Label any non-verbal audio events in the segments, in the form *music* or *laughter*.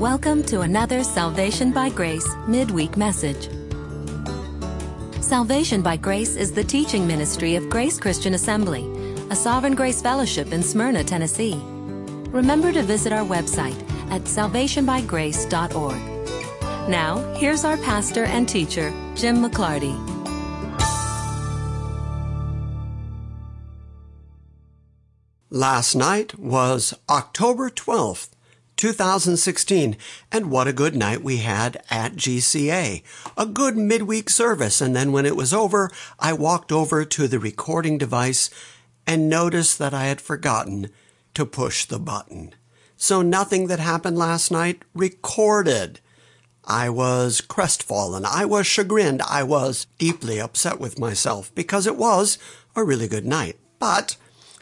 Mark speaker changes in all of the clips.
Speaker 1: Welcome to another Salvation by Grace midweek message. Salvation by Grace is the teaching ministry of Grace Christian Assembly, a Sovereign Grace Fellowship in Smyrna, Tennessee. Remember to visit our website at salvationbygrace.org. Now, here's our pastor and teacher, Jim McClarty.
Speaker 2: Last night was October 12th, 2016, and what a good night we had at GCA. A good midweek service, and then when it was over, I walked over to the recording device and noticed that I had forgotten to push the button. So nothing that happened last night recorded. I was crestfallen. I was chagrined. I was deeply upset with myself because it was a really good night. But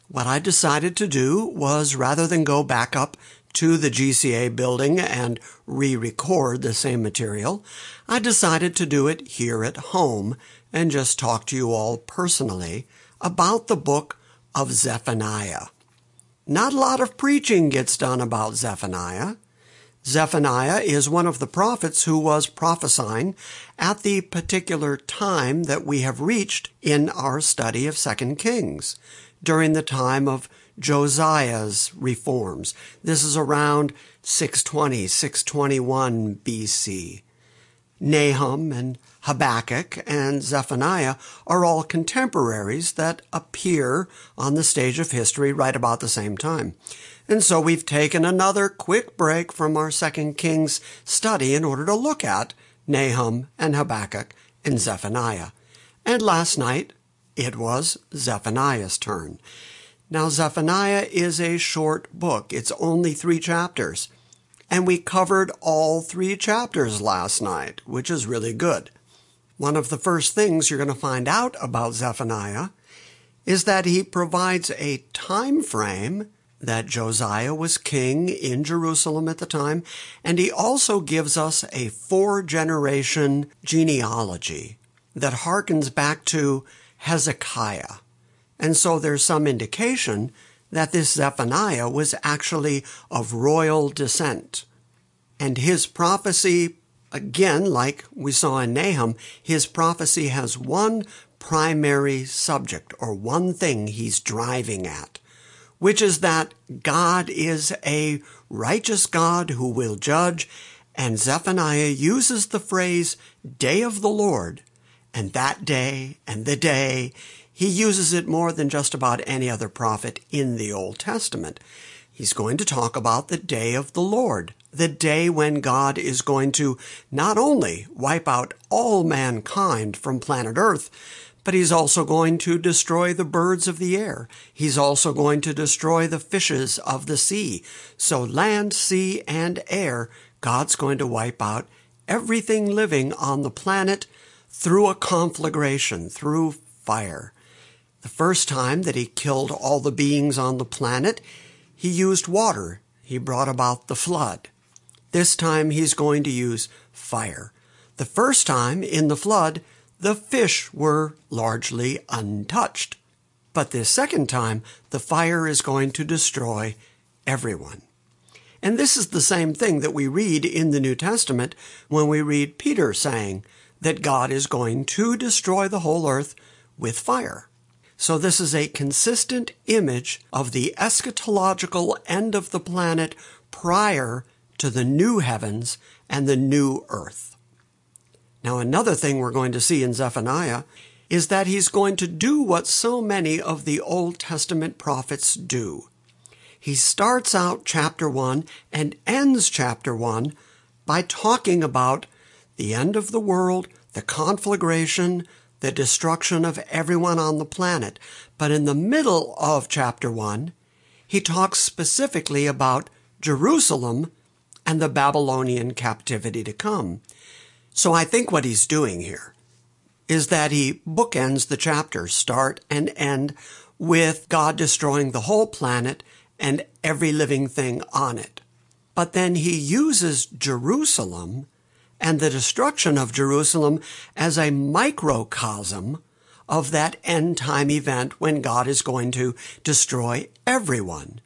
Speaker 2: what I decided to do was rather than go back up to the GCA building and re-record the same material, I decided to do it here at home and just talk to you all personally about the book of Zephaniah. Not a lot of preaching gets done about Zephaniah. Zephaniah is one of the prophets who was prophesying at the particular time that we have reached in our study of Second Kings, during the time of Josiah's reforms. This is around 620, 621 BC. Nahum and Habakkuk and Zephaniah are all contemporaries that appear on the stage of history right about the same time. And so we've taken another quick break from our Second Kings study in order to look at Nahum and Habakkuk and Zephaniah. And last night, it was Zephaniah's turn. Now, Zephaniah is a short book. It's only three chapters. And we covered all three chapters last night, which is really good. One of the first things you're going to find out about Zephaniah is that he provides a time frame that Josiah was king in Jerusalem at the time, and he also gives us a four generation genealogy that harkens back to Hezekiah. And so there's some indication that this Zephaniah was actually of royal descent. And his prophecy, again, like we saw in Nahum, his prophecy has one primary subject or one thing he's driving at, which is that God is a righteous God who will judge. And Zephaniah uses the phrase day of the Lord and that day and the day he uses it more than just about any other prophet in the Old Testament. He's going to talk about the day of the Lord, the day when God is going to not only wipe out all mankind from planet Earth, but he's also going to destroy the birds of the air. He's also going to destroy the fishes of the sea. So land, sea, and air, God's going to wipe out everything living on the planet through a conflagration, through fire. The first time that he killed all the beings on the planet, he used water. He brought about the flood. This time he's going to use fire. The first time in the flood, the fish were largely untouched. But this second time, the fire is going to destroy everyone. And this is the same thing that we read in the New Testament when we read Peter saying that God is going to destroy the whole earth with fire. So this is a consistent image of the eschatological end of the planet prior to the new heavens and the new earth. Now, another thing we're going to see in Zephaniah is that he's going to do what so many of the Old Testament prophets do. He starts out chapter 1 and ends chapter 1 by talking about the end of the world, the conflagration, the destruction of everyone on the planet. But in the middle of chapter 1, he talks specifically about Jerusalem and the Babylonian captivity to come. So I think what he's doing here is that he bookends the chapters, start and end, with God destroying the whole planet and every living thing on it. But then he uses Jerusalem and the destruction of Jerusalem as a microcosm of that end time event when God is going to destroy everyone.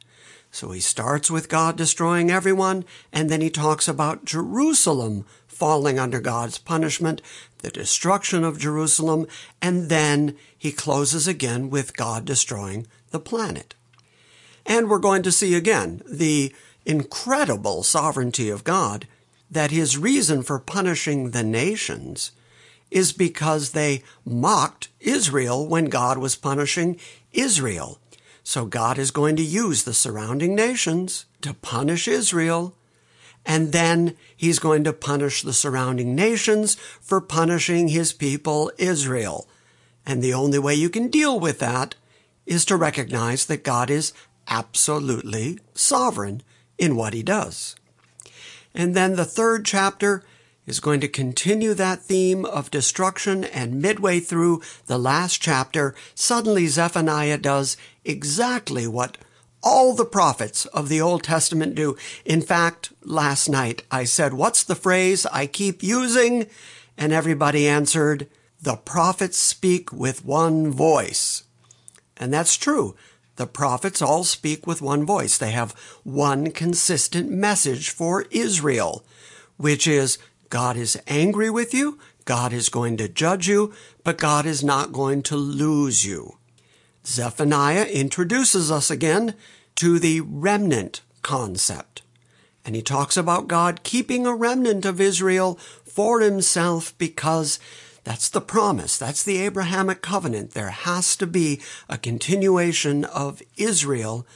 Speaker 2: So he starts with God destroying everyone, and then he talks about Jerusalem falling under God's punishment, the destruction of Jerusalem, and then he closes again with God destroying the planet. And we're going to see again the incredible sovereignty of God, that his reason for punishing the nations is because they mocked Israel when God was punishing Israel. So God is going to use the surrounding nations to punish Israel, and then he's going to punish the surrounding nations for punishing his people Israel. And the only way you can deal with that is to recognize that God is absolutely sovereign in what he does. And then the third chapter is going to continue that theme of destruction and midway through the last chapter, suddenly Zephaniah does exactly what all the prophets of the Old Testament do. In fact, last night I said, what's the phrase I keep using? And everybody answered, the prophets speak with one voice. And that's true. The prophets all speak with one voice. They have one consistent message for Israel, which is God is angry with you. God is going to judge you, but God is not going to lose you. Zephaniah introduces us again to the remnant concept. And he talks about God keeping a remnant of Israel for himself because that's the promise. That's the Abrahamic covenant. There has to be a continuation of Israel.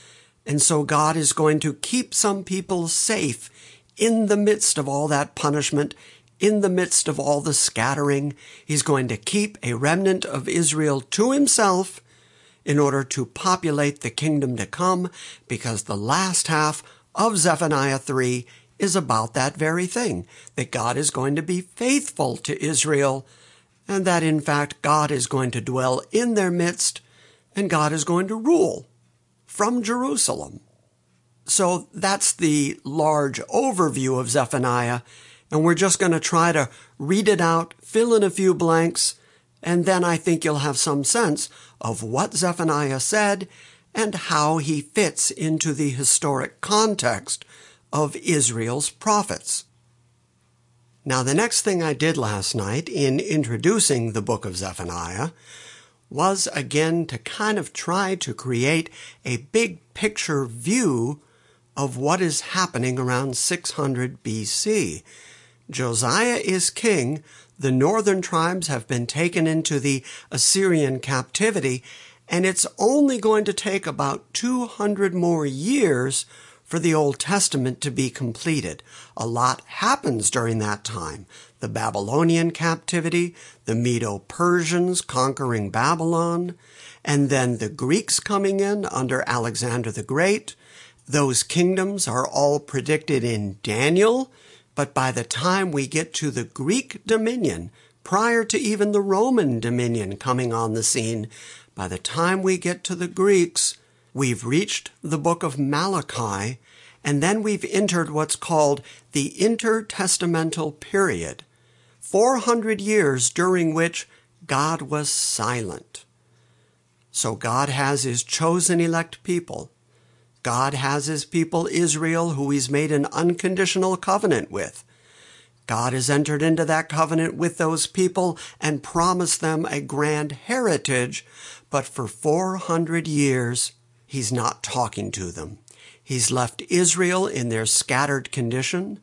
Speaker 2: And so God is going to keep some people safe in the midst of all that punishment, in the midst of all the scattering, he's going to keep a remnant of Israel to himself in order to populate the kingdom to come, because the last half of Zephaniah 3 is about that very thing, that God is going to be faithful to Israel, and that in fact God is going to dwell in their midst, and God is going to rule from Jerusalem. So that's the large overview of Zephaniah. And we're just going to try to read it out, fill in a few blanks, and then I think you'll have some sense of what Zephaniah said and how he fits into the historic context of Israel's prophets. Now, the next thing I did last night in introducing the book of Zephaniah was again to kind of try to create a big picture view of what is happening around 600 BC. Josiah is king. The northern tribes have been taken into the Assyrian captivity, and it's only going to take about 200 more years for the Old Testament to be completed. A lot happens during that time. The Babylonian captivity, the Medo-Persians conquering Babylon, and then the Greeks coming in under Alexander the Great, those kingdoms are all predicted in Daniel, but by the time we get to the Greek dominion, prior to even the Roman dominion coming on the scene, by the time we get to the Greeks, we've reached the book of Malachi, and then we've entered what's called the intertestamental period, 400 years during which God was silent. So God has his chosen elect people God has his people Israel, who he's made an unconditional covenant with. God has entered into that covenant with those people and promised them a grand heritage, but for 400 years, he's not talking to them. He's left Israel in their scattered condition,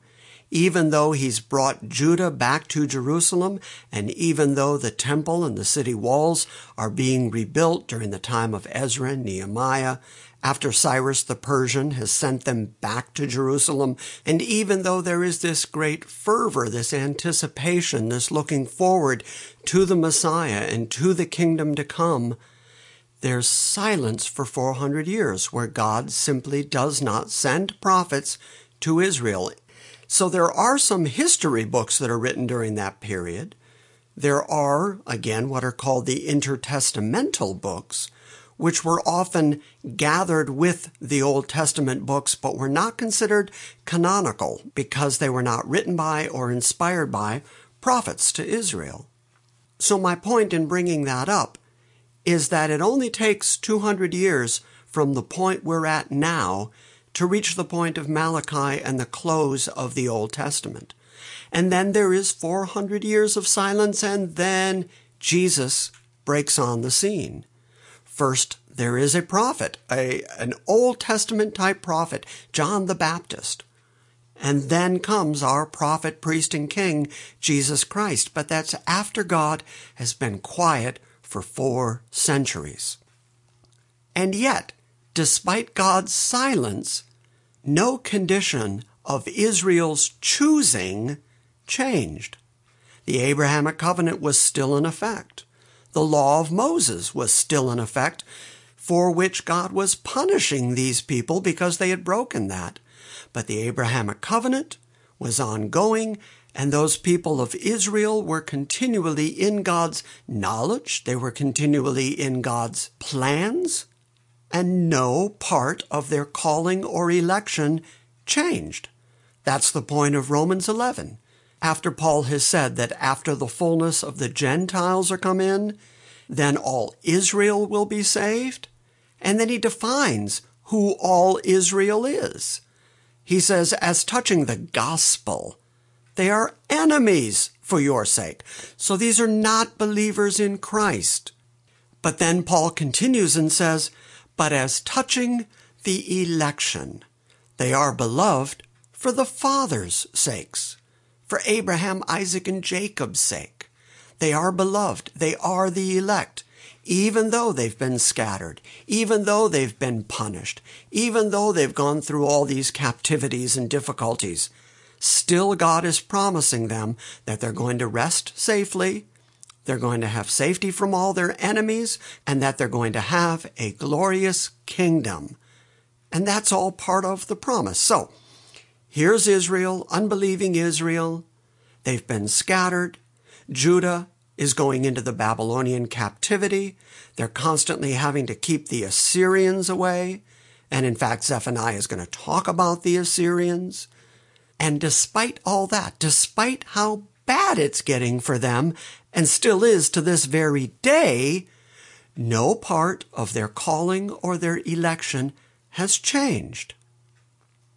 Speaker 2: even though he's brought Judah back to Jerusalem, and even though the temple and the city walls are being rebuilt during the time of Ezra and Nehemiah after Cyrus the Persian has sent them back to Jerusalem. And even though there is this great fervor, this anticipation, this looking forward to the Messiah and to the kingdom to come, there's silence for 400 years where God simply does not send prophets to Israel. So there are some history books that are written during that period. There are, again, what are called the intertestamental books, which were often gathered with the Old Testament books, but were not considered canonical because they were not written by or inspired by prophets to Israel. So my point in bringing that up is that it only takes 200 years from the point we're at now to reach the point of Malachi and the close of the Old Testament. And then there is 400 years of silence, and then Jesus breaks on the scene. First, there is a prophet, a, an Old Testament type prophet, John the Baptist. And then comes our prophet, priest, and king, Jesus Christ. But that's after God has been quiet for four centuries. And yet, despite God's silence, no condition of Israel's choosing changed. The Abrahamic covenant was still in effect. The law of Moses was still in effect, for which God was punishing these people because they had broken that. But the Abrahamic covenant was ongoing, and those people of Israel were continually in God's knowledge, they were continually in God's plans, and no part of their calling or election changed. That's the point of Romans 11. After Paul has said that after the fullness of the Gentiles are come in, then all Israel will be saved. And then he defines who all Israel is. He says, as touching the gospel, they are enemies for your sake. So these are not believers in Christ. But then Paul continues and says, but as touching the election, they are beloved for the Father's sakes, for Abraham, Isaac, and Jacob's sake. They are beloved. They are the elect, even though they've been scattered, even though they've been punished, even though they've gone through all these captivities and difficulties. Still, God is promising them that they're going to rest safely they're going to have safety from all their enemies, and that they're going to have a glorious kingdom. And that's all part of the promise. So, here's Israel, unbelieving Israel. They've been scattered. Judah is going into the Babylonian captivity. They're constantly having to keep the Assyrians away. And in fact, Zephaniah is going to talk about the Assyrians. And despite all that, despite how bad it's getting for them and still is to this very day, no part of their calling or their election has changed.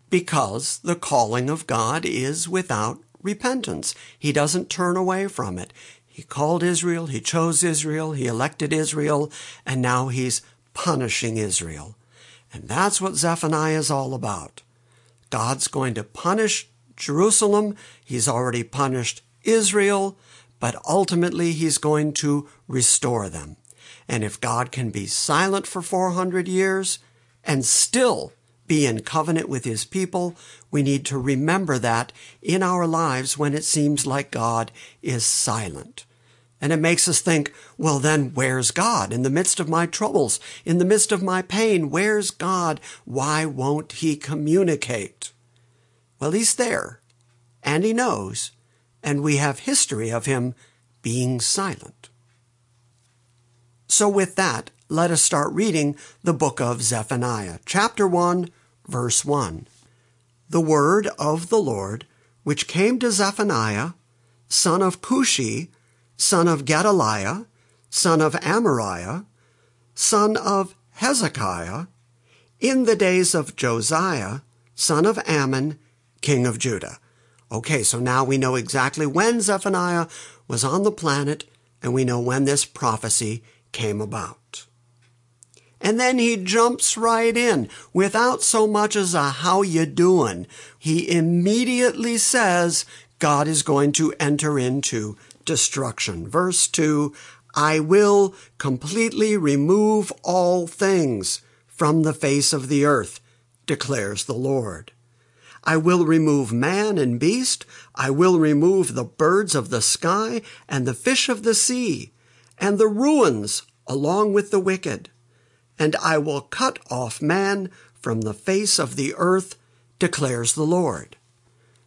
Speaker 2: Because the calling of God is without repentance. He doesn't turn away from it. He called Israel, he chose Israel, he elected Israel, and now he's punishing Israel. And that's what Zephaniah is all about. God's going to punish Jerusalem. He's already punished Israel, but ultimately he's going to restore them. And if God can be silent for 400 years and still be in covenant with his people, we need to remember that in our lives when it seems like God is silent. And it makes us think, well, then where's God? In the midst of my troubles, in the midst of my pain, where's God? Why won't he communicate? Well, he's there and he knows and we have history of him being silent. So with that, let us start reading the book of Zephaniah, chapter 1, verse 1. The word of the Lord, which came to Zephaniah, son of Cushi, son of Gedaliah, son of Amariah, son of Hezekiah, in the days of Josiah, son of Amon, king of Judah. Okay, so now we know exactly when Zephaniah was on the planet, and we know when this prophecy came about. And then he jumps right in without so much as a how you doing. He immediately says God is going to enter into destruction. Verse 2, I will completely remove all things from the face of the earth, declares the Lord. I will remove man and beast. I will remove the birds of the sky and the fish of the sea and the ruins along with the wicked. And I will cut off man from the face of the earth, declares the Lord.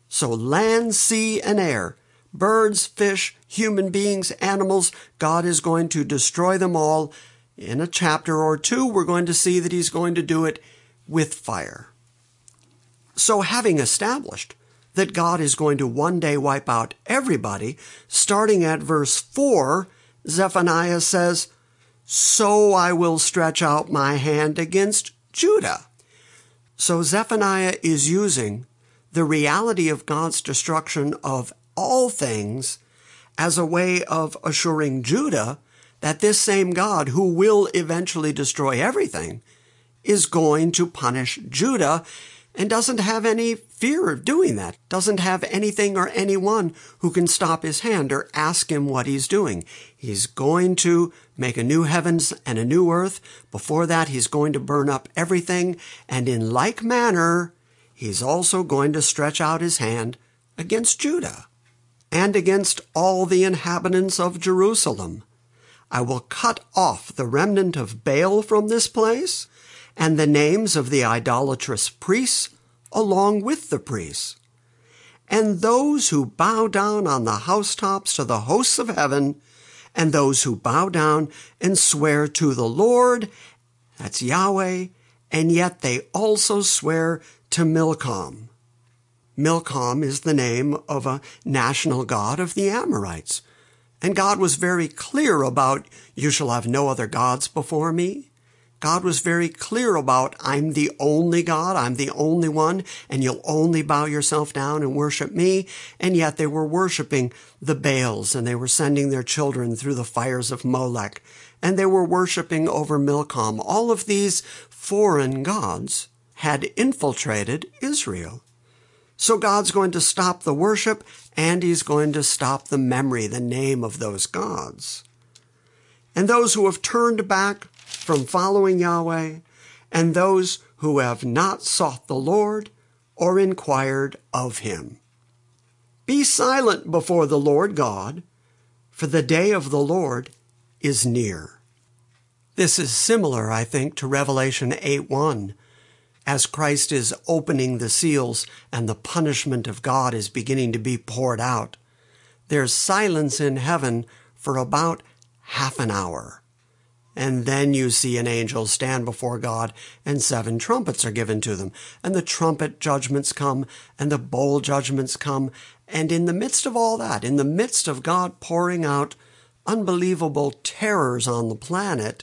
Speaker 2: So land, sea, and air, birds, fish, human beings, animals, God is going to destroy them all. In a chapter or two, we're going to see that he's going to do it with fire. So, having established that God is going to one day wipe out everybody, starting at verse 4, Zephaniah says, So I will stretch out my hand against Judah. So Zephaniah is using the reality of God's destruction of all things as a way of assuring Judah that this same God, who will eventually destroy everything, is going to punish Judah and doesn't have any fear of doing that, doesn't have anything or anyone who can stop his hand or ask him what he's doing. He's going to make a new heavens and a new earth. Before that, he's going to burn up everything. And in like manner, he's also going to stretch out his hand against Judah and against all the inhabitants of Jerusalem. I will cut off the remnant of Baal from this place, and the names of the idolatrous priests along with the priests. And those who bow down on the housetops to the hosts of heaven, and those who bow down and swear to the Lord, that's Yahweh, and yet they also swear to Milcom. Milcom is the name of a national god of the Amorites. And God was very clear about, you shall have no other gods before me. God was very clear about, I'm the only God, I'm the only one, and you'll only bow yourself down and worship me. And yet they were worshiping the Baals and they were sending their children through the fires of Molech and they were worshiping over Milcom. All of these foreign gods had infiltrated Israel. So God's going to stop the worship and he's going to stop the memory, the name of those gods. And those who have turned back from following Yahweh, and those who have not sought the Lord or inquired of him. Be silent before the Lord God, for the day of the Lord is near. This is similar, I think, to Revelation 8 1 as Christ is opening the seals and the punishment of God is beginning to be poured out, there's silence in heaven for about half an hour. And then you see an angel stand before God, and seven trumpets are given to them. And the trumpet judgments come, and the bowl judgments come. And in the midst of all that, in the midst of God pouring out unbelievable terrors on the planet,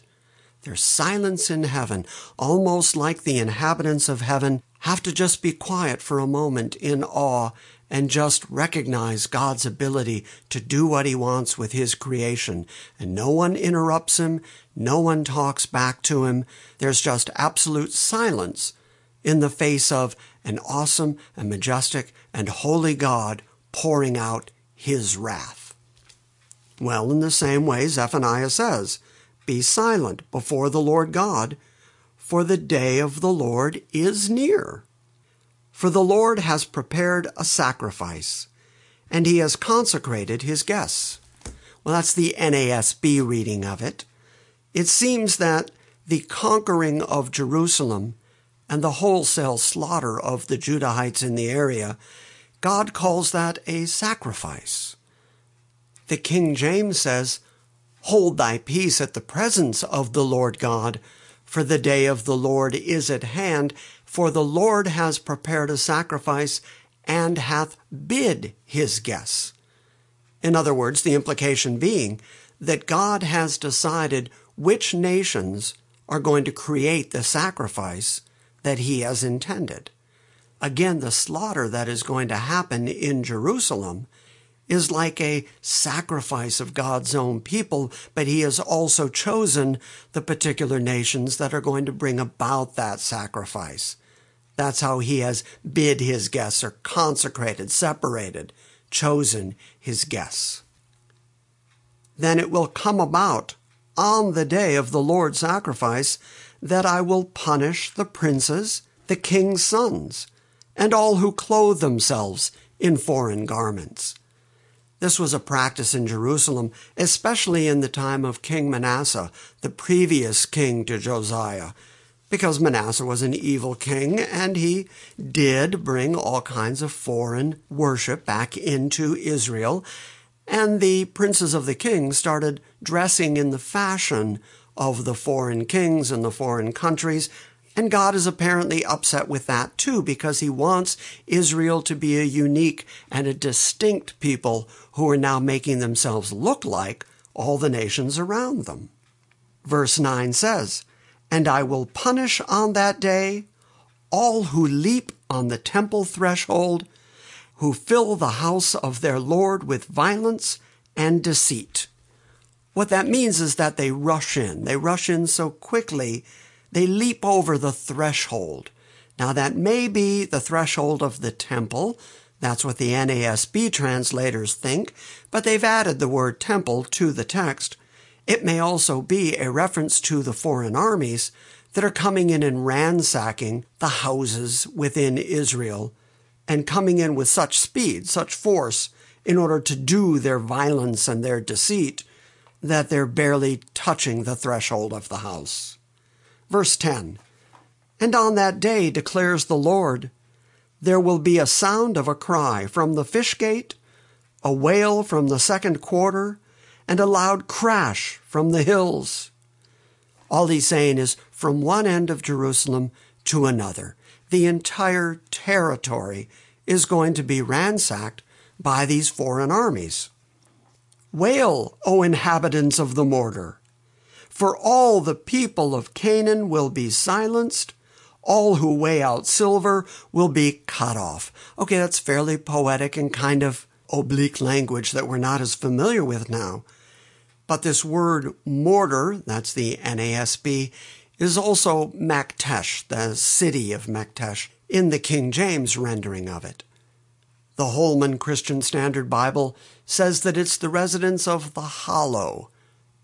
Speaker 2: there's silence in heaven, almost like the inhabitants of heaven have to just be quiet for a moment in awe and just recognize God's ability to do what he wants with his creation. And no one interrupts him. No one talks back to him. There's just absolute silence in the face of an awesome and majestic and holy God pouring out his wrath. Well, in the same way, Zephaniah says, be silent before the Lord God, for the day of the Lord is near. For the Lord has prepared a sacrifice, and he has consecrated his guests. Well, that's the NASB reading of it. It seems that the conquering of Jerusalem and the wholesale slaughter of the Judahites in the area, God calls that a sacrifice. The King James says, Hold thy peace at the presence of the Lord God, for the day of the Lord is at hand, for the Lord has prepared a sacrifice and hath bid his guests. In other words, the implication being that God has decided which nations are going to create the sacrifice that he has intended. Again, the slaughter that is going to happen in Jerusalem is like a sacrifice of God's own people, but he has also chosen the particular nations that are going to bring about that sacrifice. That's how he has bid his guests, or consecrated, separated, chosen his guests. Then it will come about on the day of the Lord's sacrifice that I will punish the princes, the king's sons, and all who clothe themselves in foreign garments this was a practice in Jerusalem, especially in the time of King Manasseh, the previous king to Josiah, because Manasseh was an evil king and he did bring all kinds of foreign worship back into Israel. And the princes of the king started dressing in the fashion of the foreign kings and the foreign countries and God is apparently upset with that too, because he wants Israel to be a unique and a distinct people who are now making themselves look like all the nations around them. Verse 9 says, And I will punish on that day all who leap on the temple threshold, who fill the house of their Lord with violence and deceit. What that means is that they rush in. They rush in so quickly, they leap over the threshold. Now, that may be the threshold of the temple. That's what the NASB translators think, but they've added the word temple to the text. It may also be a reference to the foreign armies that are coming in and ransacking the houses within Israel and coming in with such speed, such force, in order to do their violence and their deceit that they're barely touching the threshold of the house. Verse 10 And on that day declares the Lord, there will be a sound of a cry from the fish gate, a wail from the second quarter, and a loud crash from the hills. All he's saying is from one end of Jerusalem to another. The entire territory is going to be ransacked by these foreign armies. Wail, O inhabitants of the mortar! For all the people of Canaan will be silenced. All who weigh out silver will be cut off. Okay, that's fairly poetic and kind of oblique language that we're not as familiar with now. But this word mortar, that's the NASB, is also Maktesh, the city of Maktesh, in the King James rendering of it. The Holman Christian Standard Bible says that it's the residence of the hollow,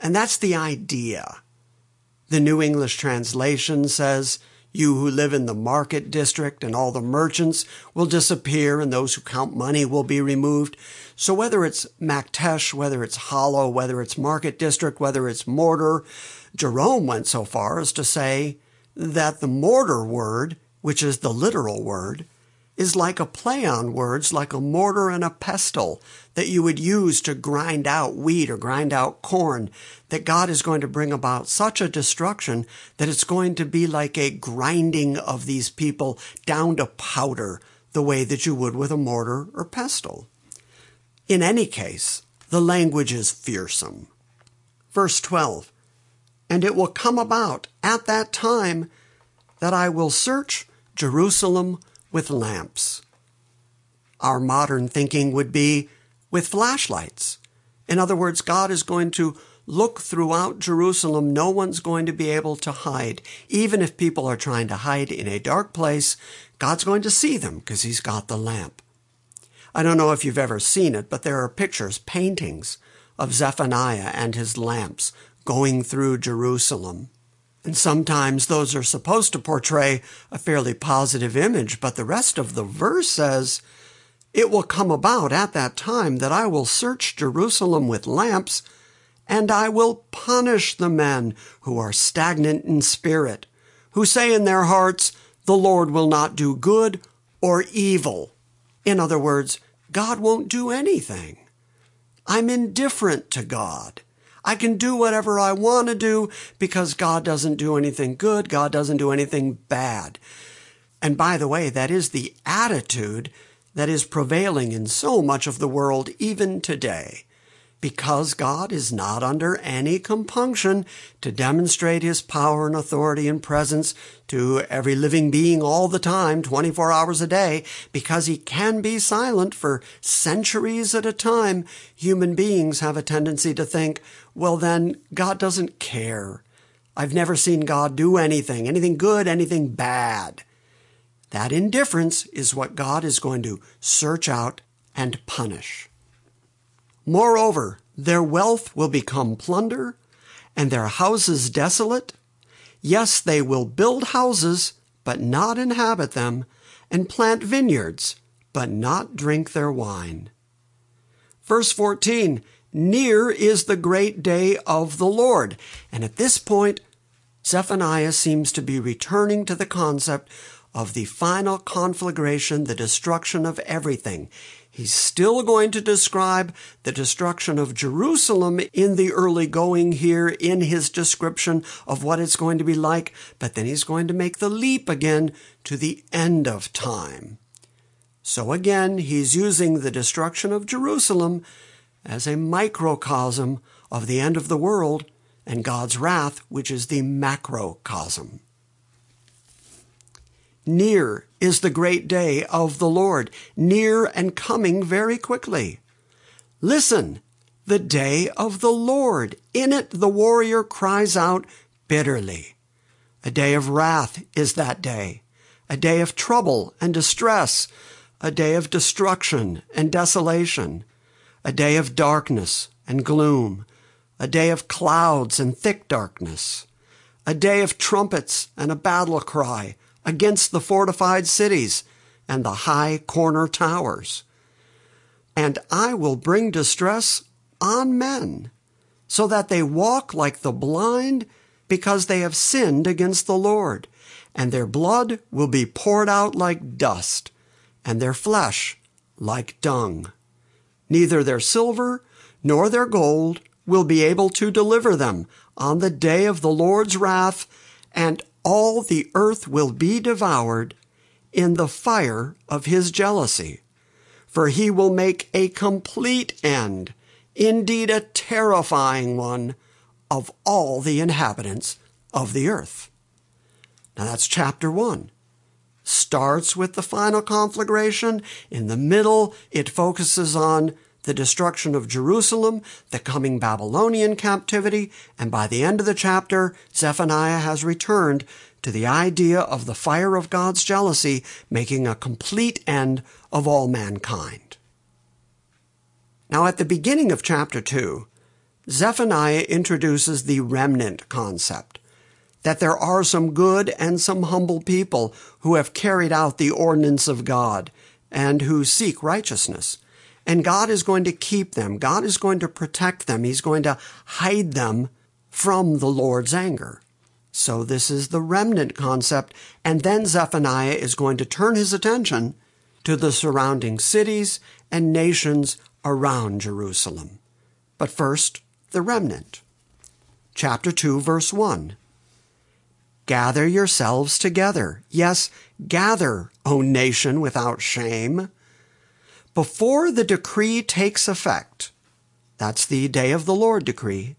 Speaker 2: and that's the idea. The New English Translation says, You who live in the market district and all the merchants will disappear and those who count money will be removed. So whether it's Maktesh, whether it's hollow, whether it's market district, whether it's mortar, Jerome went so far as to say that the mortar word, which is the literal word, is like a play on words, like a mortar and a pestle that you would use to grind out wheat or grind out corn, that God is going to bring about such a destruction that it's going to be like a grinding of these people down to powder, the way that you would with a mortar or pestle. In any case, the language is fearsome. Verse 12, and it will come about at that time that I will search Jerusalem with lamps. Our modern thinking would be with flashlights. In other words, God is going to look throughout Jerusalem. No one's going to be able to hide. Even if people are trying to hide in a dark place, God's going to see them because He's got the lamp. I don't know if you've ever seen it, but there are pictures, paintings of Zephaniah and his lamps going through Jerusalem. And sometimes those are supposed to portray a fairly positive image, but the rest of the verse says, It will come about at that time that I will search Jerusalem with lamps, and I will punish the men who are stagnant in spirit, who say in their hearts, The Lord will not do good or evil. In other words, God won't do anything. I'm indifferent to God. I can do whatever I want to do because God doesn't do anything good. God doesn't do anything bad. And by the way, that is the attitude that is prevailing in so much of the world even today because God is not under any compunction to demonstrate his power and authority and presence to every living being all the time, 24 hours a day, because he can be silent for centuries at a time, human beings have a tendency to think, well, then God doesn't care. I've never seen God do anything, anything good, anything bad. That indifference is what God is going to search out and punish. Moreover, their wealth will become plunder, and their houses desolate. Yes, they will build houses, but not inhabit them, and plant vineyards, but not drink their wine. Verse 14 Near is the great day of the Lord. And at this point, Zephaniah seems to be returning to the concept of the final conflagration, the destruction of everything. He's still going to describe the destruction of Jerusalem in the early going here in his description of what it's going to be like, but then he's going to make the leap again to the end of time. So again, he's using the destruction of Jerusalem as a microcosm of the end of the world and God's wrath, which is the macrocosm. Near is the great day of the Lord, near and coming very quickly. Listen, the day of the Lord. In it the warrior cries out bitterly. A day of wrath is that day, a day of trouble and distress, a day of destruction and desolation, a day of darkness and gloom, a day of clouds and thick darkness, a day of trumpets and a battle cry against the fortified cities and the high corner towers. And I will bring distress on men, so that they walk like the blind because they have sinned against the Lord, and their blood will be poured out like dust, and their flesh like dung. Neither their silver nor their gold will be able to deliver them on the day of the Lord's wrath, and all the earth will be devoured in the fire of his jealousy. For he will make a complete end, indeed a terrifying one, of all the inhabitants of the earth. Now that's chapter one. Starts with the final conflagration. In the middle, it focuses on the destruction of Jerusalem, the coming Babylonian captivity, and by the end of the chapter, Zephaniah has returned to the idea of the fire of God's jealousy making a complete end of all mankind. Now, at the beginning of chapter 2, Zephaniah introduces the remnant concept that there are some good and some humble people who have carried out the ordinance of God and who seek righteousness. And God is going to keep them. God is going to protect them. He's going to hide them from the Lord's anger. So this is the remnant concept. And then Zephaniah is going to turn his attention to the surrounding cities and nations around Jerusalem. But first, the remnant. Chapter 2, verse 1. Gather yourselves together. Yes, gather, O nation without shame before the decree takes effect, that's the day of the Lord decree,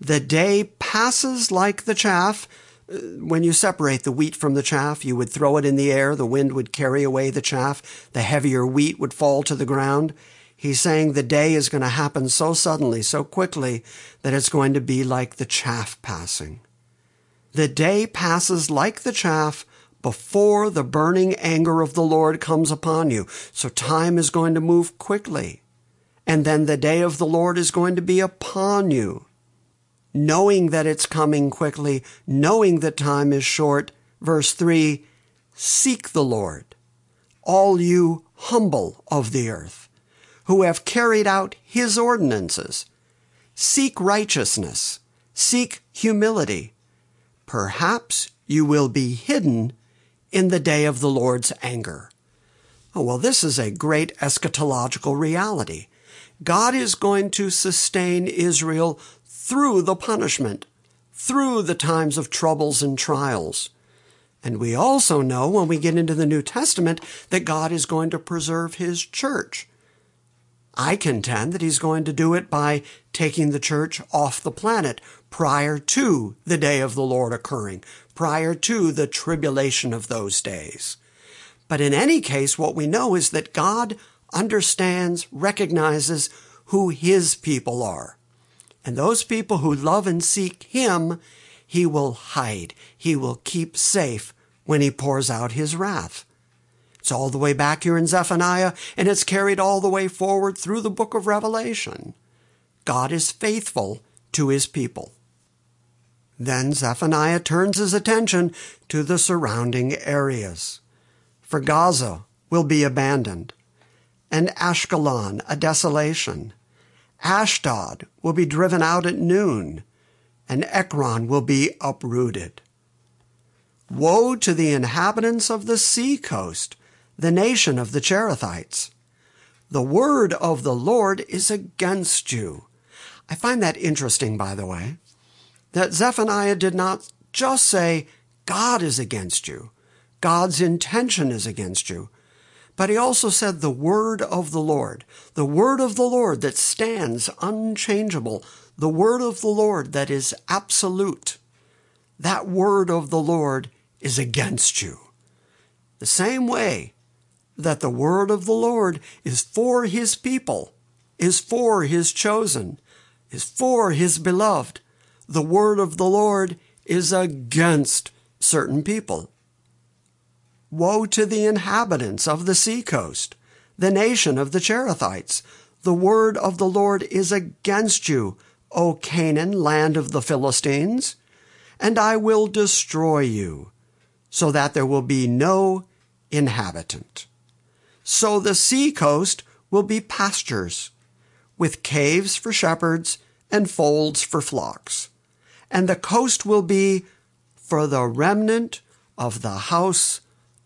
Speaker 2: the day passes like the chaff. When you separate the wheat from the chaff, you would throw it in the air, the wind would carry away the chaff, the heavier wheat would fall to the ground. He's saying the day is going to happen so suddenly, so quickly, that it's going to be like the chaff passing. The day passes like the chaff before the burning anger of the Lord comes upon you. So time is going to move quickly. And then the day of the Lord is going to be upon you. Knowing that it's coming quickly, knowing that time is short. Verse 3 Seek the Lord, all you humble of the earth, who have carried out his ordinances. Seek righteousness, seek humility. Perhaps you will be hidden in the day of the Lord's anger. Oh, well, this is a great eschatological reality. God is going to sustain Israel through the punishment, through the times of troubles and trials. And we also know when we get into the New Testament that God is going to preserve His church. I contend that He's going to do it by taking the church off the planet prior to the day of the Lord occurring, prior to the tribulation of those days. But in any case, what we know is that God understands, recognizes who His people are. And those people who love and seek Him, He will hide. He will keep safe when He pours out His wrath. It's all the way back here in Zephaniah, and it's carried all the way forward through the book of Revelation. God is faithful to His people. Then Zephaniah turns his attention to the surrounding areas. For Gaza will be abandoned, and Ashkelon a desolation. Ashdod will be driven out at noon, and Ekron will be uprooted. Woe to the inhabitants of the sea coast, the nation of the Cherethites. The word of the Lord is against you. I find that interesting, by the way that Zephaniah did not just say, God is against you, God's intention is against you, but he also said the word of the Lord, the word of the Lord that stands unchangeable, the word of the Lord that is absolute. That word of the Lord is against you. The same way that the word of the Lord is for his people, is for his chosen, is for his beloved. The word of the Lord is against certain people. Woe to the inhabitants of the seacoast, the nation of the Cherethites. The word of the Lord is against you, O Canaan, land of the Philistines, and I will destroy you, so that there will be no inhabitant. So the seacoast will be pastures, with caves for shepherds and folds for flocks. And the coast will be for the remnant of the house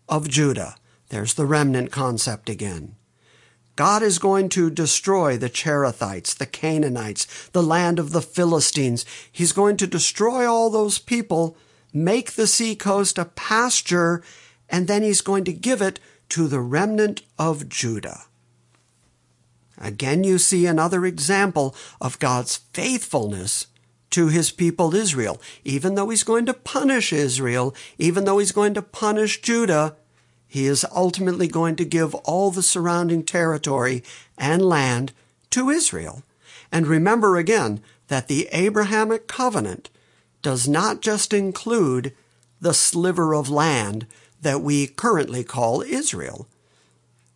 Speaker 2: of Judah. There's the remnant concept again. God is going to destroy the Cherethites, the Canaanites, the land of the Philistines. He's going to destroy all those people, make the seacoast a pasture, and then he's going to give it to the remnant of Judah. Again, you see another example of God's faithfulness to his people Israel. Even though he's going to punish Israel, even though he's going to punish Judah, he is ultimately going to give all the surrounding territory and land to Israel. And remember again that the Abrahamic covenant does not just include the sliver of land that we currently call Israel.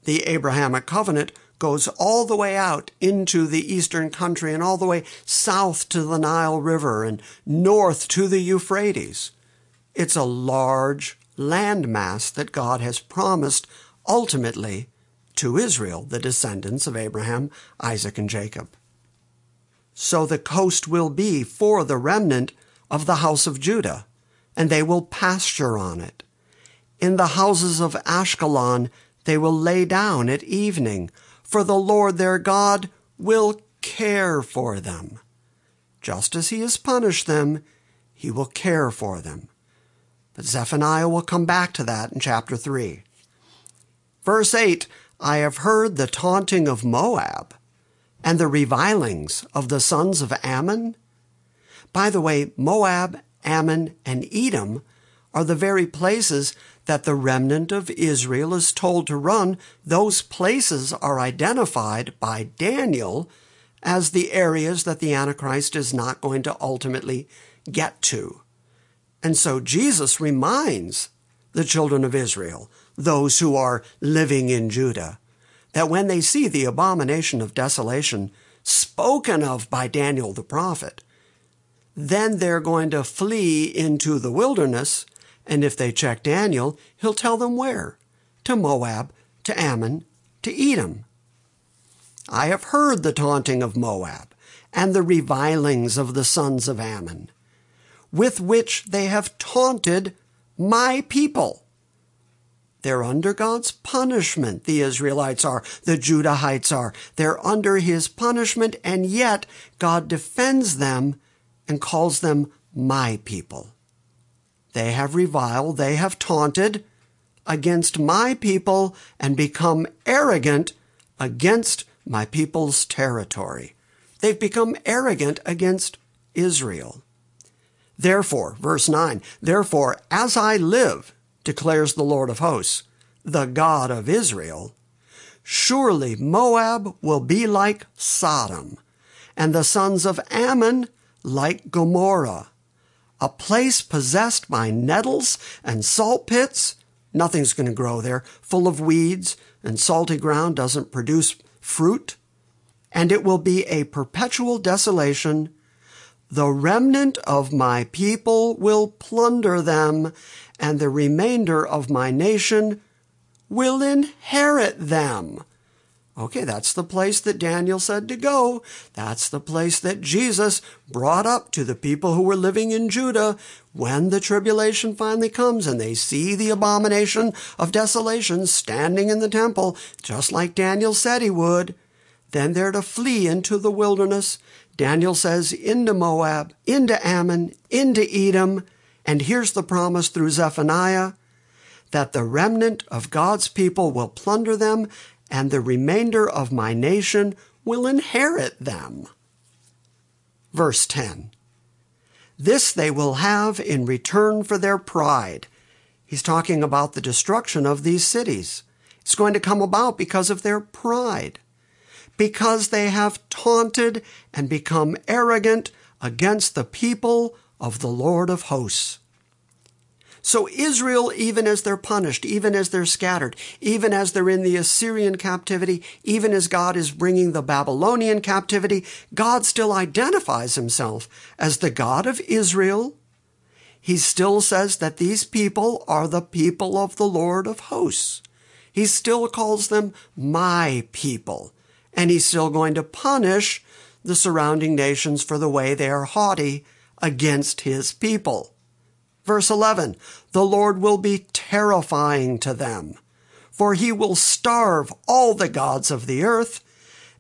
Speaker 2: The Abrahamic covenant goes all the way out into the eastern country and all the way south to the Nile River and north to the Euphrates. It's a large landmass that God has promised ultimately to Israel, the descendants of Abraham, Isaac, and Jacob. So the coast will be for the remnant of the house of Judah, and they will pasture on it. In the houses of Ashkelon they will lay down at evening, for the Lord their God will care for them. Just as he has punished them, he will care for them. But Zephaniah will come back to that in chapter 3. Verse 8 I have heard the taunting of Moab and the revilings of the sons of Ammon. By the way, Moab, Ammon, and Edom are the very places that the remnant of Israel is told to run. Those places are identified by Daniel as the areas that the Antichrist is not going to ultimately get to. And so Jesus reminds the children of Israel, those who are living in Judah, that when they see the abomination of desolation spoken of by Daniel the prophet, then they're going to flee into the wilderness. And if they check Daniel, he'll tell them where to Moab, to Ammon, to Edom. I have heard the taunting of Moab and the revilings of the sons of Ammon with which they have taunted my people. They're under God's punishment, the Israelites are, the Judahites are. They're under his punishment, and yet God defends them and calls them my people. They have reviled, they have taunted against my people and become arrogant against my people's territory. They've become arrogant against Israel. Therefore, verse 9, therefore, as I live, declares the Lord of hosts, the God of Israel, surely Moab will be like Sodom, and the sons of Ammon like Gomorrah, a place possessed by nettles and salt pits. Nothing's going to grow there, full of weeds, and salty ground doesn't produce fruit. And it will be a perpetual desolation the remnant of my people will plunder them, and the remainder of my nation will inherit them. Okay, that's the place that Daniel said to go. That's the place that Jesus brought up to the people who were living in Judah when the tribulation finally comes and they see the abomination of desolation standing in the temple, just like Daniel said he would. Then they're to flee into the wilderness Daniel says, into Moab, into Ammon, into Edom. And here's the promise through Zephaniah that the remnant of God's people will plunder them, and the remainder of my nation will inherit them. Verse 10 This they will have in return for their pride. He's talking about the destruction of these cities. It's going to come about because of their pride, because they have taunted and become arrogant against the people of the Lord of hosts. So Israel, even as they're punished, even as they're scattered, even as they're in the Assyrian captivity, even as God is bringing the Babylonian captivity, God still identifies himself as the God of Israel. He still says that these people are the people of the Lord of hosts. He still calls them my people, and he's still going to punish the surrounding nations for the way they are haughty against his people. Verse 11, the Lord will be terrifying to them, for he will starve all the gods of the earth,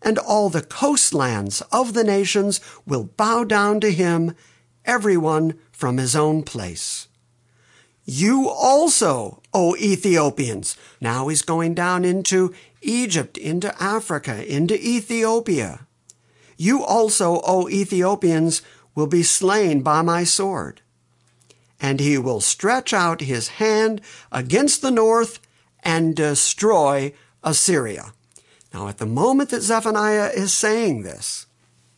Speaker 2: and all the coastlands of the nations will bow down to him, everyone from his own place. You also, O Ethiopians. Now he's going down into Egypt, into Africa, into Ethiopia. You also, O Ethiopians, will be slain by my sword and he will stretch out his hand against the north and destroy Assyria. Now, at the moment that Zephaniah is saying this,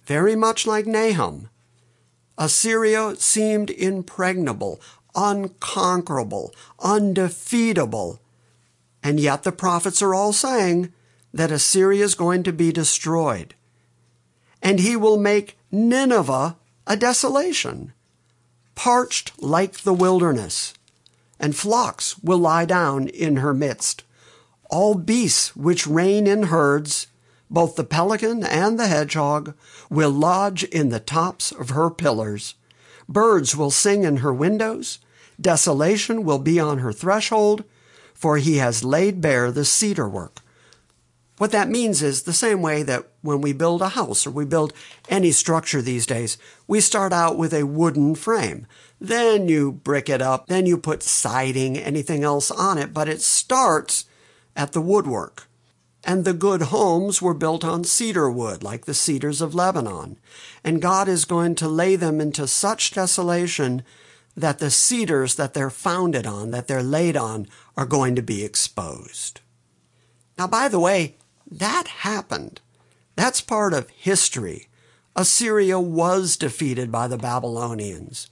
Speaker 2: very much like Nahum, Assyria seemed impregnable, unconquerable, undefeatable. And yet the prophets are all saying that Assyria is going to be destroyed. And he will make Nineveh a desolation parched like the wilderness, and flocks will lie down in her midst. All beasts which reign in herds, both the pelican and the hedgehog, will lodge in the tops of her pillars. Birds will sing in her windows. Desolation will be on her threshold, for he has laid bare the cedar work. What that means is the same way that when we build a house or we build any structure these days, we start out with a wooden frame. Then you brick it up, then you put siding, anything else on it, but it starts at the woodwork. And the good homes were built on cedar wood, like the cedars of Lebanon. And God is going to lay them into such desolation that the cedars that they're founded on, that they're laid on, are going to be exposed. Now, by the way, that happened. That's part of history. Assyria was defeated by the Babylonians.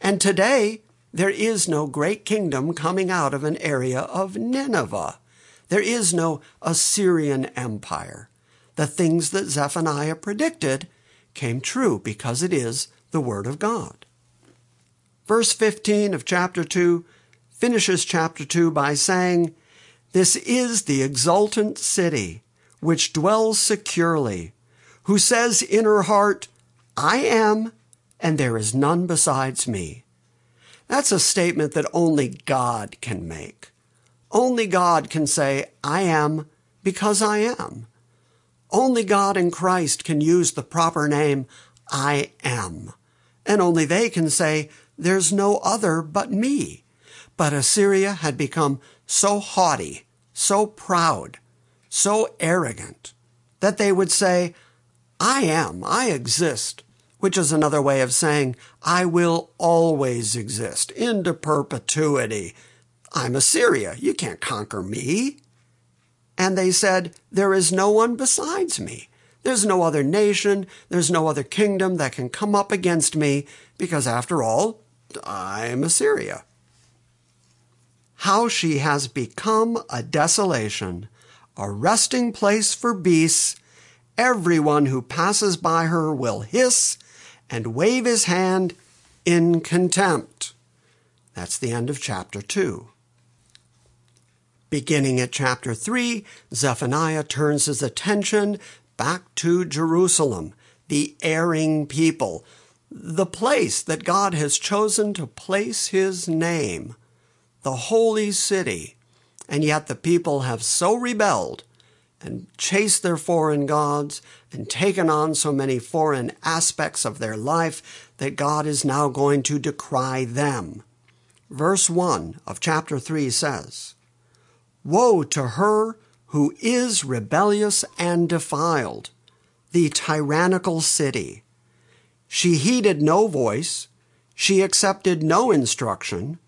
Speaker 2: And today, there is no great kingdom coming out of an area of Nineveh. There is no Assyrian empire. The things that Zephaniah predicted came true because it is the Word of God. Verse 15 of chapter 2 finishes chapter 2 by saying, this is the exultant city which dwells securely, who says in her heart, I am, and there is none besides me. That's a statement that only God can make. Only God can say, I am because I am. Only God and Christ can use the proper name, I am. And only they can say, there's no other but me. But Assyria had become so haughty, so proud, so arrogant, that they would say, I am, I exist, which is another way of saying, I will always exist into perpetuity. I'm Assyria. You can't conquer me. And they said, There is no one besides me. There's no other nation, there's no other kingdom that can come up against me, because after all, I'm Assyria how she has become a desolation, a resting place for beasts. Everyone who passes by her will hiss and wave his hand in contempt. That's the end of chapter 2. Beginning at chapter 3, Zephaniah turns his attention back to Jerusalem, the erring people, the place that God has chosen to place his name the holy city, and yet the people have so rebelled and chased their foreign gods and taken on so many foreign aspects of their life that God is now going to decry them. Verse 1 of chapter 3 says, Woe to her who is rebellious and defiled, the tyrannical city. She heeded no voice, she accepted no instruction,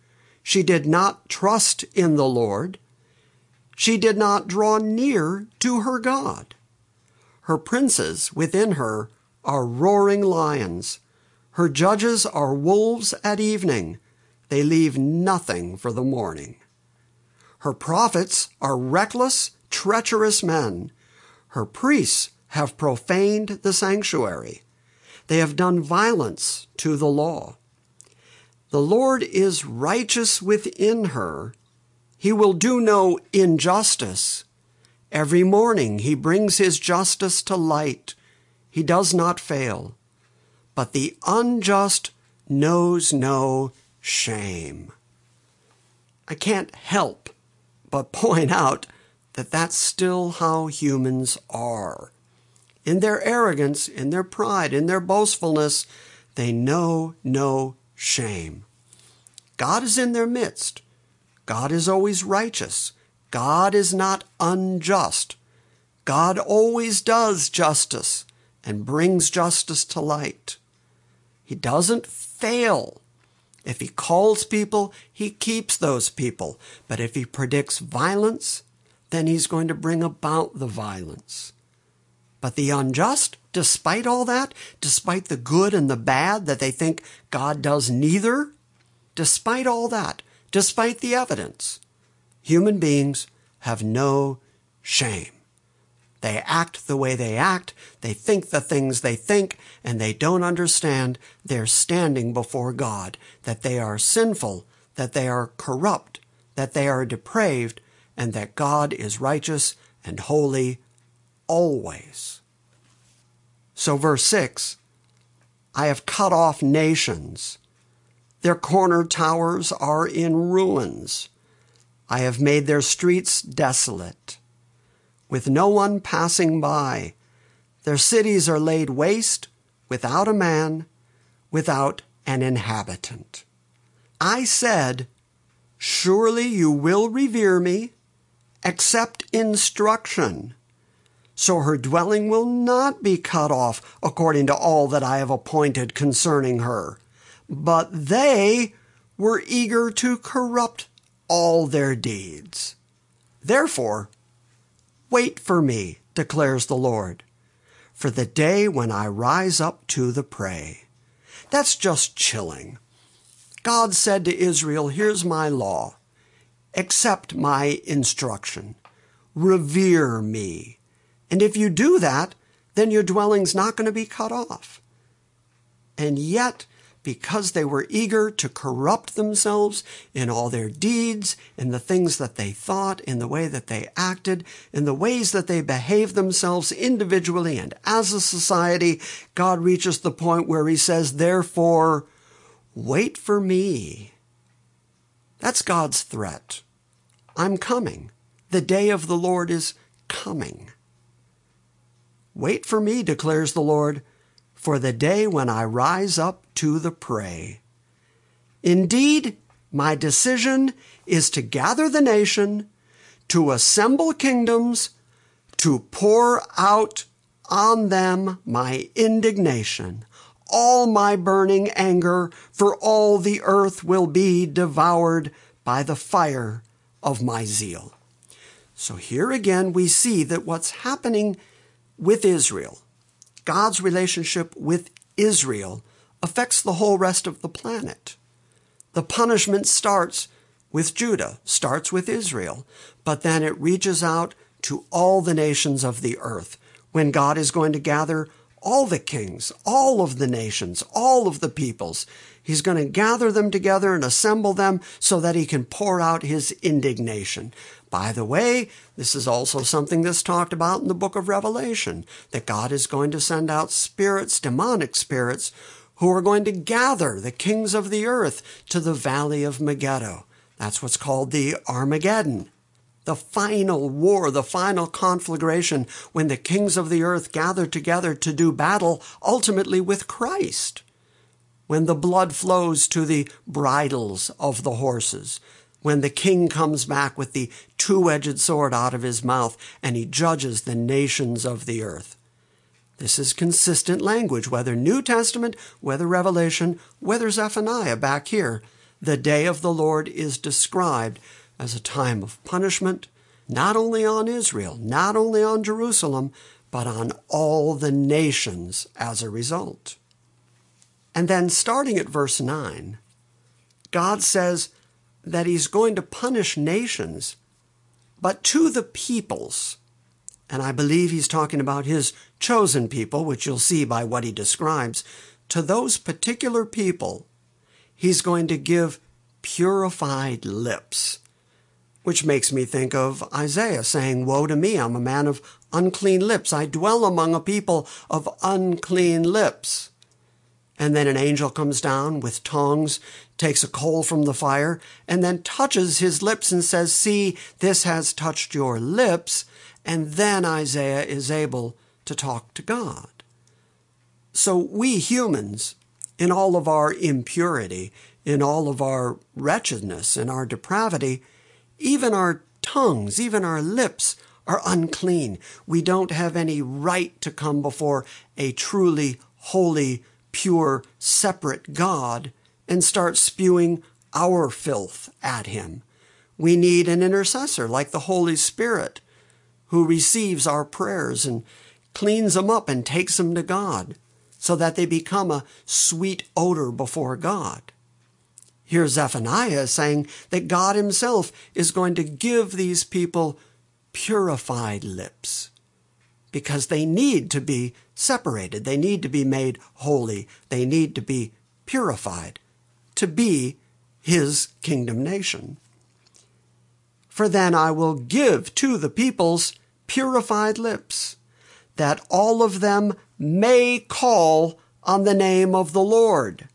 Speaker 2: She did not trust in the Lord. She did not draw near to her God. Her princes within her are roaring lions. Her judges are wolves at evening. They leave nothing for the morning. Her prophets are reckless, treacherous men. Her priests have profaned the sanctuary. They have done violence to the law. The Lord is righteous within her. He will do no injustice. Every morning he brings his justice to light. He does not fail. But the unjust knows no shame. I can't help but point out that that's still how humans are. In their arrogance, in their pride, in their boastfulness, they know no shame. God is in their midst. God is always righteous. God is not unjust. God always does justice and brings justice to light. He doesn't fail. If he calls people, he keeps those people. But if he predicts violence, then he's going to bring about the violence. But the unjust, despite all that, despite the good and the bad that they think God does neither, despite all that, despite the evidence, human beings have no shame. They act the way they act, they think the things they think, and they don't understand they're standing before God, that they are sinful, that they are corrupt, that they are depraved, and that God is righteous and holy always. So, verse 6 I have cut off nations. Their corner towers are in ruins. I have made their streets desolate with no one passing by. Their cities are laid waste without a man, without an inhabitant. I said, Surely you will revere me, accept instruction. So her dwelling will not be cut off according to all that I have appointed concerning her. But they were eager to corrupt all their deeds. Therefore, Wait for me, declares the Lord, for the day when I rise up to the prey. That's just chilling. God said to Israel, Here's my law. Accept my instruction. Revere me. And if you do that, then your dwelling's not going to be cut off. And yet, because they were eager to corrupt themselves in all their deeds, in the things that they thought, in the way that they acted, in the ways that they behaved themselves individually and as a society, God reaches the point where he says, therefore, wait for me. That's God's threat. I'm coming. The day of the Lord is coming. Wait for me, declares the Lord for the day when I rise up to the prey. Indeed, my decision is to gather the nation, to assemble kingdoms, to pour out on them my indignation, all my burning anger, for all the earth will be devoured by the fire of my zeal. So here again we see that what's happening with Israel God's relationship with Israel affects the whole rest of the planet. The punishment starts with Judah, starts with Israel, but then it reaches out to all the nations of the earth when God is going to gather all the kings, all of the nations, all of the peoples. He's going to gather them together and assemble them so that he can pour out his indignation. By the way, this is also something that's talked about in the book of Revelation, that God is going to send out spirits, demonic spirits, who are going to gather the kings of the earth to the valley of Megiddo. That's what's called the Armageddon. The final war, the final conflagration, when the kings of the earth gather together to do battle ultimately with Christ. When the blood flows to the bridles of the horses, when the king comes back with the two edged sword out of his mouth and he judges the nations of the earth. This is consistent language, whether New Testament, whether Revelation, whether Zephaniah back here. the day of the Lord is described as a time of punishment, not only on Israel, not only on Jerusalem, but on all the nations as a result. And then starting at verse 9, God says that He's going to punish nations, but to the peoples. And I believe He's talking about His chosen people, which you'll see by what He describes. To those particular people, He's going to give purified lips which makes me think of Isaiah saying, Woe to me, I'm a man of unclean lips. I dwell among a people of unclean lips. And then an angel comes down with tongues, takes a coal from the fire, and then touches his lips and says, See, this has touched your lips. And then Isaiah is able to talk to God. So we humans, in all of our impurity, in all of our wretchedness, in our depravity, even our tongues, even our lips are unclean. We don't have any right to come before a truly holy, pure, separate God and start spewing our filth at Him. We need an intercessor like the Holy Spirit who receives our prayers and cleans them up and takes them to God so that they become a sweet odor before God. Here, Zephaniah saying that God Himself is going to give these people purified lips because they need to be separated. They need to be made holy. They need to be purified to be His kingdom nation. For then I will give to the peoples purified lips, that all of them may call on the name of the Lord.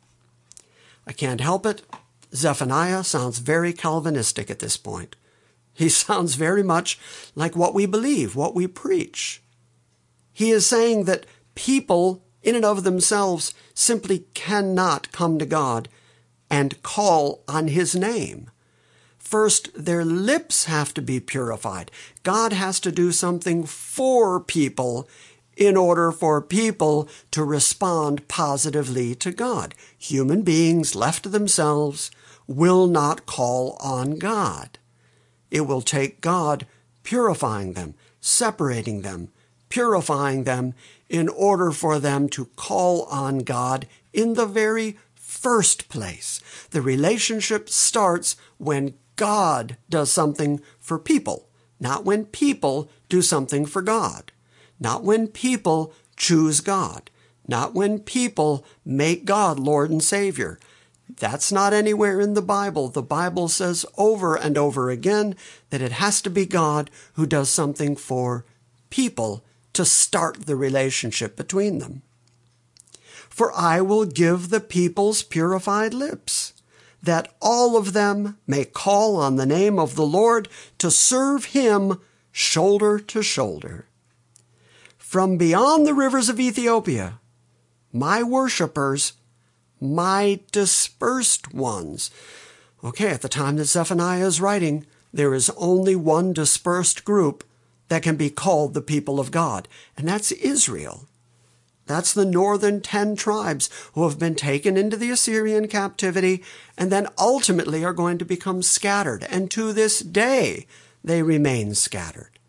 Speaker 2: I can't help it. Zephaniah sounds very Calvinistic at this point. He *laughs* sounds very much like what we believe, what we preach. He is saying that people, in and of themselves, simply cannot come to God and call on His name. First, their lips have to be purified. God has to do something for people in order for people to respond positively to God. Human beings left to themselves will not call on God. It will take God purifying them, separating them, purifying them in order for them to call on God in the very first place. The relationship starts when God does something for people, not when people do something for God, not when people choose God, not when people make God Lord and Savior, that's not anywhere in the Bible. The Bible says over and over again that it has to be God who does something for people to start the relationship between them. For I will give the peoples purified lips, that all of them may call on the name of the Lord to serve him shoulder to shoulder. From beyond the rivers of Ethiopia, my worshippers my dispersed ones. Okay, at the time that Zephaniah is writing, there is only one dispersed group that can be called the people of God, and that's Israel. That's the northern ten tribes who have been taken into the Assyrian captivity and then ultimately are going to become scattered. And to this day, they remain scattered.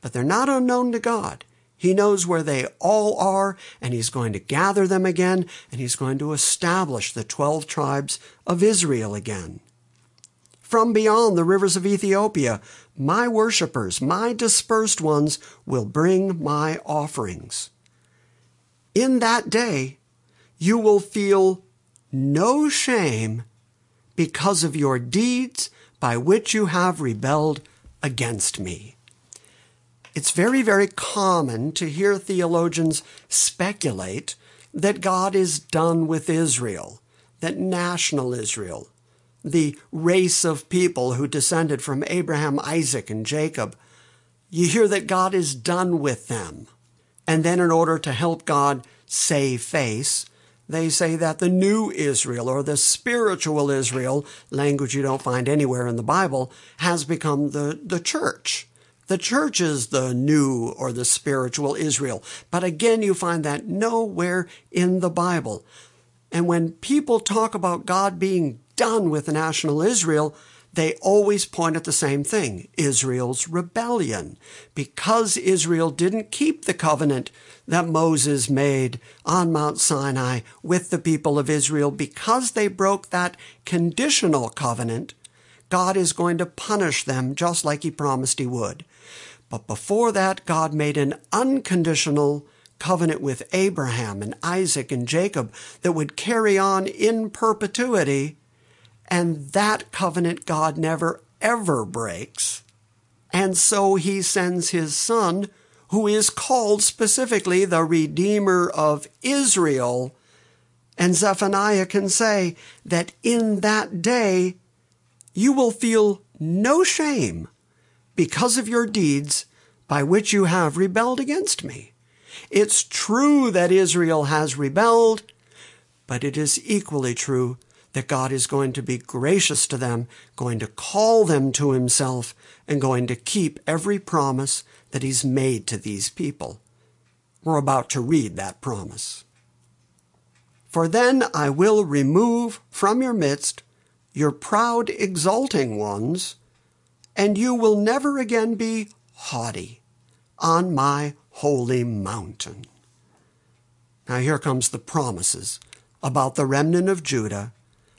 Speaker 2: But they're not unknown to God. He knows where they all are, and he's going to gather them again, and he's going to establish the 12 tribes of Israel again. From beyond the rivers of Ethiopia, my worshippers, my dispersed ones, will bring my offerings. In that day, you will feel no shame because of your deeds by which you have rebelled against me. It's very, very common to hear theologians speculate that God is done with Israel, that national Israel, the race of people who descended from Abraham, Isaac, and Jacob, you hear that God is done with them. And then, in order to help God save face, they say that the new Israel or the spiritual Israel, language you don't find anywhere in the Bible, has become the, the church. The church is the new or the spiritual Israel. But again, you find that nowhere in the Bible. And when people talk about God being done with the national Israel, they always point at the same thing Israel's rebellion. Because Israel didn't keep the covenant that Moses made on Mount Sinai with the people of Israel, because they broke that conditional covenant, God is going to punish them just like he promised he would. But before that, God made an unconditional covenant with Abraham and Isaac and Jacob that would carry on in perpetuity. And that covenant God never ever breaks. And so he sends his son, who is called specifically the Redeemer of Israel. And Zephaniah can say that in that day you will feel no shame because of your deeds by which you have rebelled against me. It's true that Israel has rebelled, but it is equally true that God is going to be gracious to them, going to call them to himself, and going to keep every promise that he's made to these people. We're about to read that promise. For then I will remove from your midst your proud exulting ones, and you will never again be haughty on my holy mountain. Now here comes the promises about the remnant of Judah,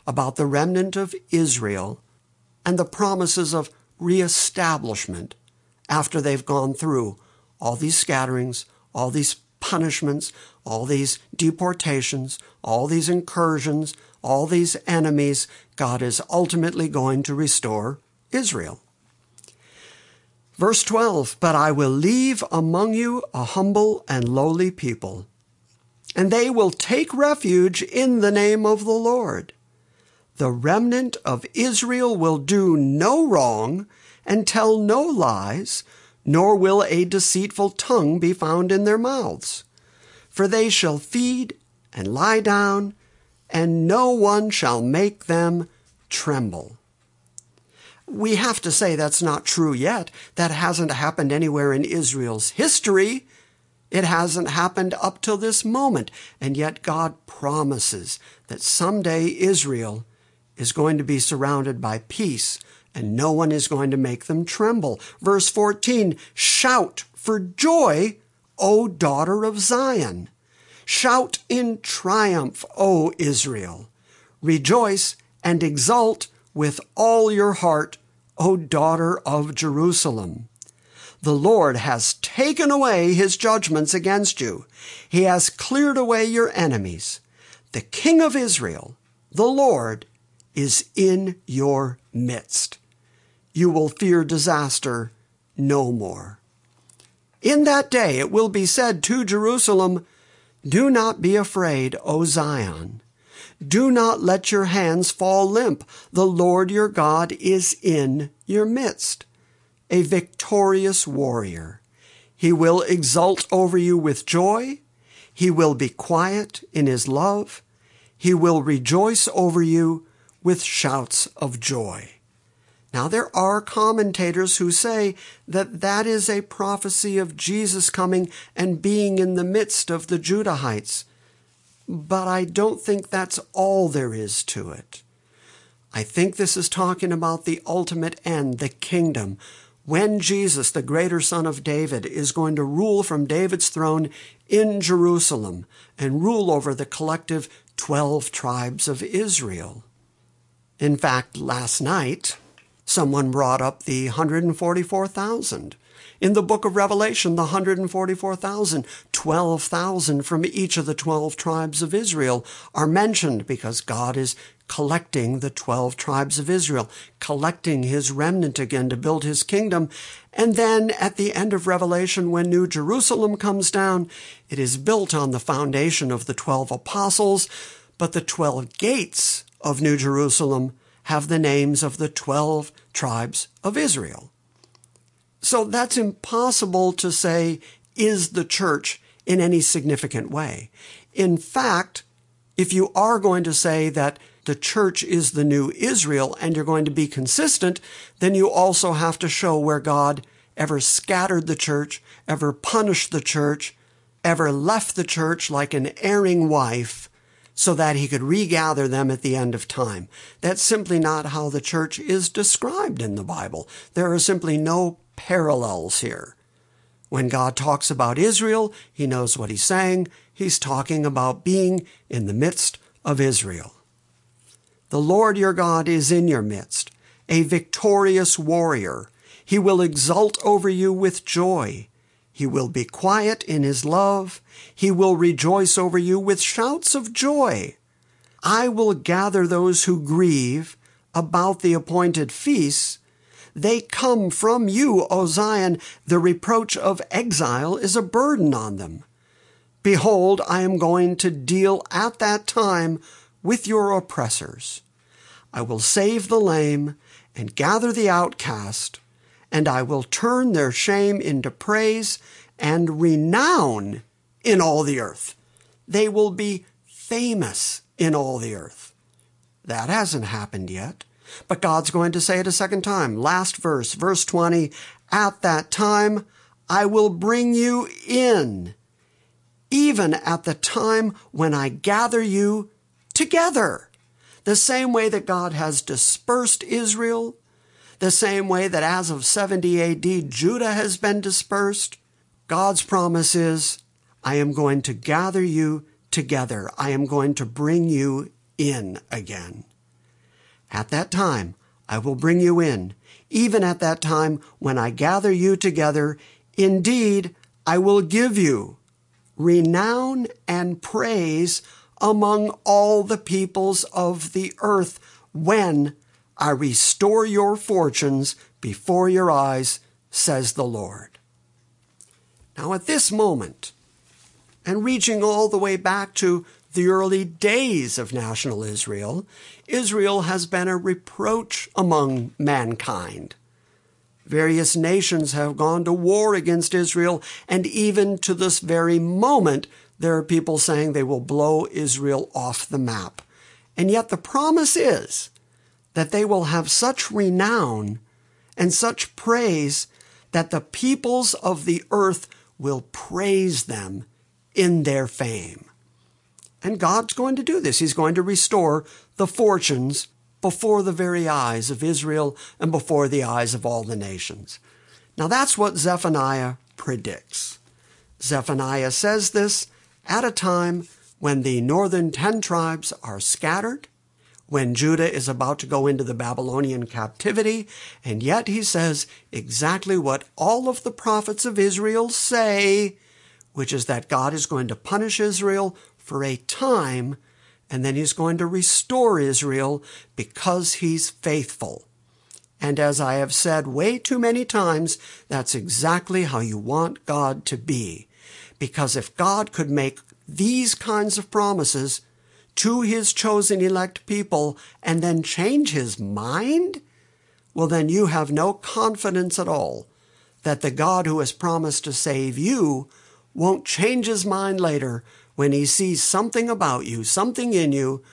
Speaker 2: about the remnant of Israel, and the promises of reestablishment after they've gone through all these scatterings, all these punishments, all these deportations, all these incursions, all these enemies. God is ultimately going to restore Israel. Verse 12, But I will leave among you a humble and lowly people, and they will take refuge in the name of the Lord. The remnant of Israel will do no wrong and tell no lies, nor will a deceitful tongue be found in their mouths. For they shall feed and lie down, and no one shall make them tremble we have to say that's not true yet. That hasn't happened anywhere in Israel's history. It hasn't happened up till this moment. And yet God promises that someday Israel is going to be surrounded by peace and no one is going to make them tremble. Verse 14, shout for joy, O daughter of Zion. Shout in triumph, O Israel. Rejoice and exult with all your heart, O daughter of Jerusalem. The Lord has taken away his judgments against you. He has cleared away your enemies. The King of Israel, the Lord, is in your midst. You will fear disaster no more. In that day it will be said to Jerusalem, Do not be afraid, O Zion. Do not let your hands fall limp. The Lord your God is in your midst, a victorious warrior. He will exult over you with joy. He will be quiet in his love. He will rejoice over you with shouts of joy. Now, there are commentators who say that that is a prophecy of Jesus coming and being in the midst of the Judahites but I don't think that's all there is to it. I think this is talking about the ultimate end, the kingdom, when Jesus, the greater son of David, is going to rule from David's throne in Jerusalem and rule over the collective 12 tribes of Israel. In fact, last night, someone brought up the 144,000. In the book of Revelation, the 144,000, 12,000 from each of the 12 tribes of Israel are mentioned because God is collecting the 12 tribes of Israel, collecting his remnant again to build his kingdom. And then at the end of Revelation, when New Jerusalem comes down, it is built on the foundation of the 12 apostles, but the 12 gates of New Jerusalem have the names of the 12 tribes of Israel. So that's impossible to say is the church in any significant way. In fact, if you are going to say that the church is the new Israel and you're going to be consistent, then you also have to show where God ever scattered the church, ever punished the church, ever left the church like an erring wife, so that he could regather them at the end of time. That's simply not how the church is described in the Bible. There are simply no parallels here. When God talks about Israel, he knows what he's saying. He's talking about being in the midst of Israel. The Lord your God is in your midst, a victorious warrior. He will exult over you with joy. He will be quiet in his love. He will rejoice over you with shouts of joy. I will gather those who grieve about the appointed feasts. They come from you, O Zion. The reproach of exile is a burden on them. Behold, I am going to deal at that time with your oppressors. I will save the lame and gather the outcast and I will turn their shame into praise and renown in all the earth. They will be famous in all the earth. That hasn't happened yet. But God's going to say it a second time. Last verse, verse 20. At that time, I will bring you in, even at the time when I gather you together. The same way that God has dispersed Israel the same way that as of 70 AD, Judah has been dispersed, God's promise is, I am going to gather you together. I am going to bring you in again. At that time, I will bring you in. Even at that time, when I gather you together, indeed, I will give you renown and praise among all the peoples of the earth when I restore your fortunes before your eyes, says the Lord. Now, at this moment, and reaching all the way back to the early days of national Israel, Israel has been a reproach among mankind. Various nations have gone to war against Israel, and even to this very moment, there are people saying they will blow Israel off the map. And yet the promise is that they will have such renown and such praise that the peoples of the earth will praise them in their fame. And God's going to do this. He's going to restore the fortunes before the very eyes of Israel and before the eyes of all the nations. Now that's what Zephaniah predicts. Zephaniah says this at a time when the northern ten tribes are scattered when Judah is about to go into the Babylonian captivity, and yet he says exactly what all of the prophets of Israel say, which is that God is going to punish Israel for a time, and then he's going to restore Israel because he's faithful. And as I have said way too many times, that's exactly how you want God to be. Because if God could make these kinds of promises, to his chosen elect people and then change his mind? Well, then you have no confidence at all that the God who has promised to save you won't change his mind later when he sees something about you, something in you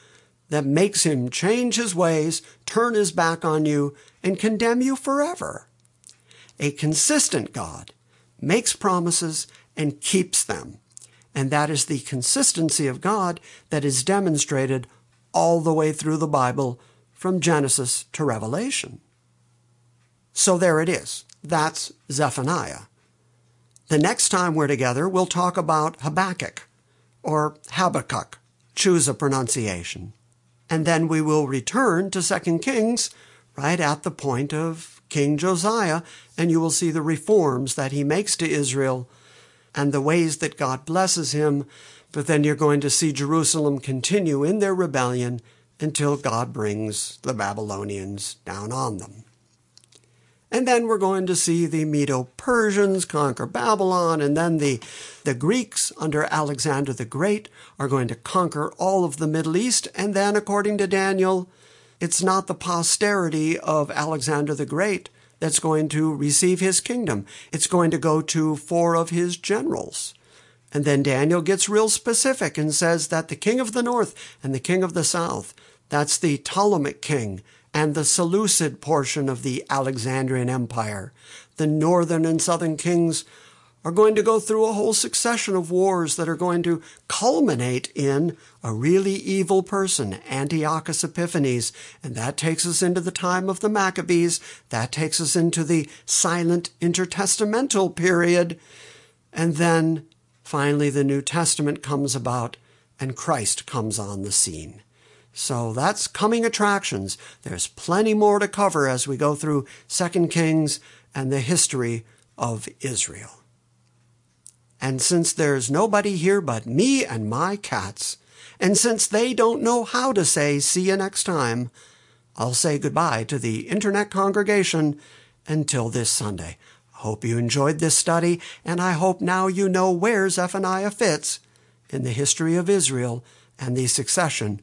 Speaker 2: that makes him change his ways, turn his back on you, and condemn you forever. A consistent God makes promises and keeps them. And that is the consistency of God that is demonstrated all the way through the Bible from Genesis to Revelation. So there it is. That's Zephaniah. The next time we're together, we'll talk about Habakkuk or Habakkuk. Choose a pronunciation. And then we will return to 2 Kings right at the point of King Josiah, and you will see the reforms that he makes to Israel and the ways that God blesses him, but then you're going to see Jerusalem continue in their rebellion until God brings the Babylonians down on them. And then we're going to see the Medo Persians conquer Babylon, and then the, the Greeks under Alexander the Great are going to conquer all of the Middle East. And then, according to Daniel, it's not the posterity of Alexander the Great that's going to receive his kingdom. It's going to go to four of his generals. And then Daniel gets real specific and says that the king of the north and the king of the south, that's the Ptolemaic king and the Seleucid portion of the Alexandrian Empire. The northern and southern kings are going to go through a whole succession of wars that are going to culminate in a really evil person, Antiochus Epiphanes. And that takes us into the time of the Maccabees. That takes us into the silent intertestamental period. And then finally the New Testament comes about and Christ comes on the scene. So that's coming attractions. There's plenty more to cover as we go through 2 Kings and the history of Israel. And since there's nobody here but me and my cats, and since they don't know how to say see you next time, I'll say goodbye to the internet congregation until this Sunday. Hope you enjoyed this study, and I hope now you know where Zephaniah fits in the history of Israel and the succession